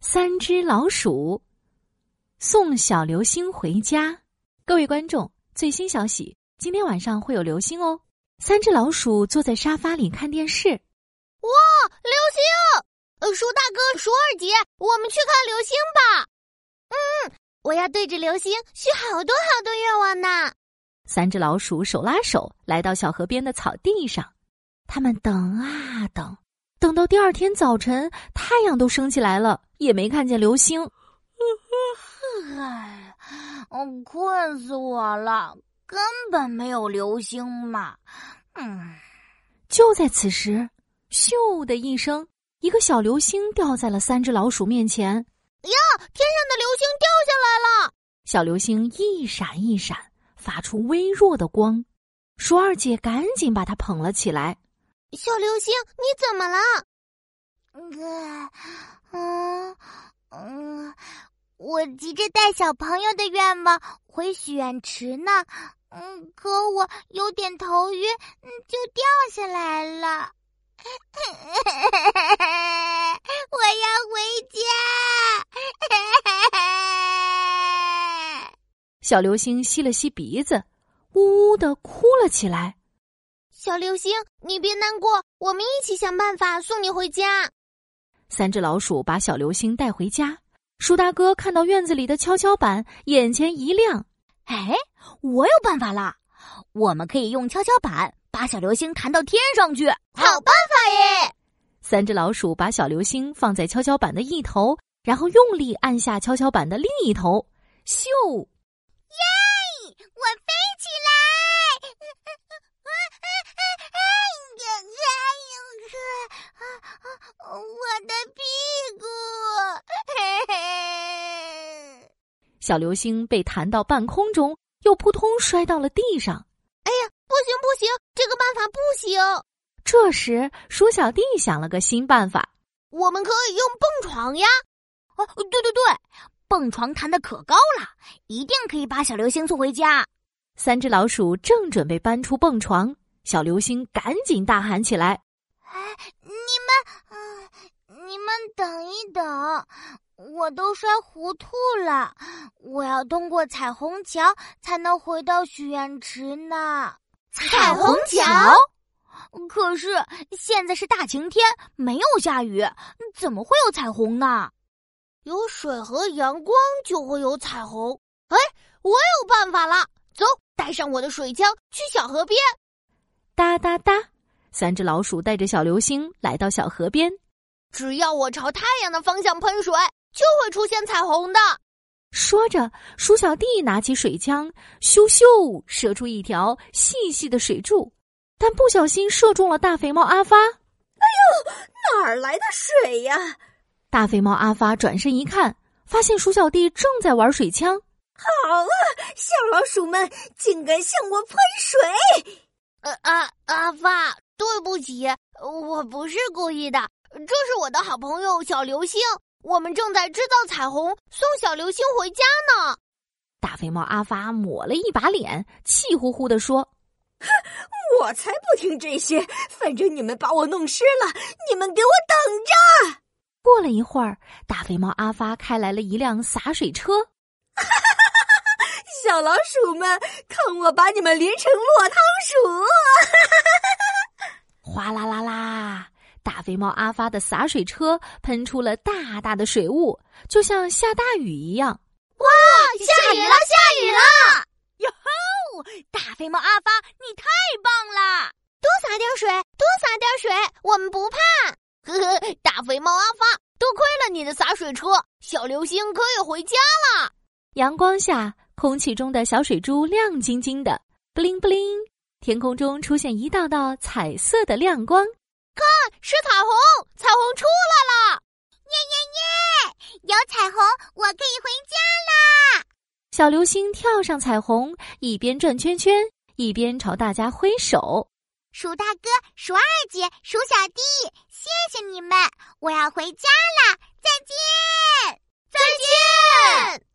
三只老鼠送小流星回家。各位观众，最新消息，今天晚上会有流星哦。三只老鼠坐在沙发里看电视。哇，流星！呃，鼠大哥、鼠二姐，我们去看流星吧。嗯，我要对着流星许好多好多愿望呢。三只老鼠手拉手来到小河边的草地上，他们等啊等，等到第二天早晨，太阳都升起来了，也没看见流星。唉，我困死我了，根本没有流星嘛。嗯，就在此时，咻的一声，一个小流星掉在了三只老鼠面前。呀，天上的流星掉下来了！小流星一闪一闪，发出微弱的光。鼠二姐赶紧把它捧了起来。小流星，你怎么了？嗯嗯，我急着带小朋友的愿望回许愿池呢。嗯，可我有点头晕，就掉下来了。我要回家。小流星吸了吸鼻子，呜呜的哭了起来。小流星，你别难过，我们一起想办法送你回家。三只老鼠把小流星带回家。鼠大哥看到院子里的跷跷板，眼前一亮。哎，我有办法啦！我们可以用跷跷板把小流星弹到天上去。好办法耶！三只老鼠把小流星放在跷跷板的一头，然后用力按下跷跷板的另一头，咻！我的屁股！小流星被弹到半空中，又扑通摔到了地上。哎呀，不行不行，这个办法不行！这时，鼠小弟想了个新办法：我们可以用蹦床呀！哦，对对对，蹦床弹的可高了，一定可以把小流星送回家。三只老鼠正准备搬出蹦床，小流星赶紧大喊起来。哎，你们，嗯，你们等一等，我都摔糊涂了，我要通过彩虹桥才能回到许愿池呢。彩虹桥？可是现在是大晴天，没有下雨，怎么会有彩虹呢？有水和阳光就会有彩虹。哎，我有办法了，走，带上我的水枪去小河边。哒哒哒。三只老鼠带着小流星来到小河边，只要我朝太阳的方向喷水，就会出现彩虹的。说着，鼠小弟拿起水枪，咻咻射出一条细细的水柱，但不小心射中了大肥猫阿发。哎呦，哪儿来的水呀？大肥猫阿发转身一看，发现鼠小弟正在玩水枪。好啊，小老鼠们，竟敢向我喷水！呃，阿阿发。对不起，我不是故意的。这是我的好朋友小流星，我们正在制造彩虹，送小流星回家呢。大肥猫阿发抹了一把脸，气呼呼地说：“哼，我才不听这些！反正你们把我弄湿了，你们给我等着！”过了一会儿，大肥猫阿发开来了一辆洒水车。哈哈哈哈哈！小老鼠们，看我把你们淋成落汤鼠！哈哈哈哈。哗啦啦啦！大肥猫阿发的洒水车喷出了大大的水雾，就像下大雨一样。哇！下雨了，下雨了！哟吼！大肥猫阿发，你太棒了！多洒点水，多洒点水，我们不怕。呵呵，大肥猫阿发，多亏了你的洒水车，小流星可以回家了。阳光下，空气中的小水珠亮晶晶的，布灵布灵。天空中出现一道道彩色的亮光，看，是彩虹！彩虹出来了！耶耶耶！有彩虹，我可以回家啦！小流星跳上彩虹，一边转圈圈，一边朝大家挥手。鼠大哥、鼠二姐、鼠小弟，谢谢你们！我要回家啦！再见！再见！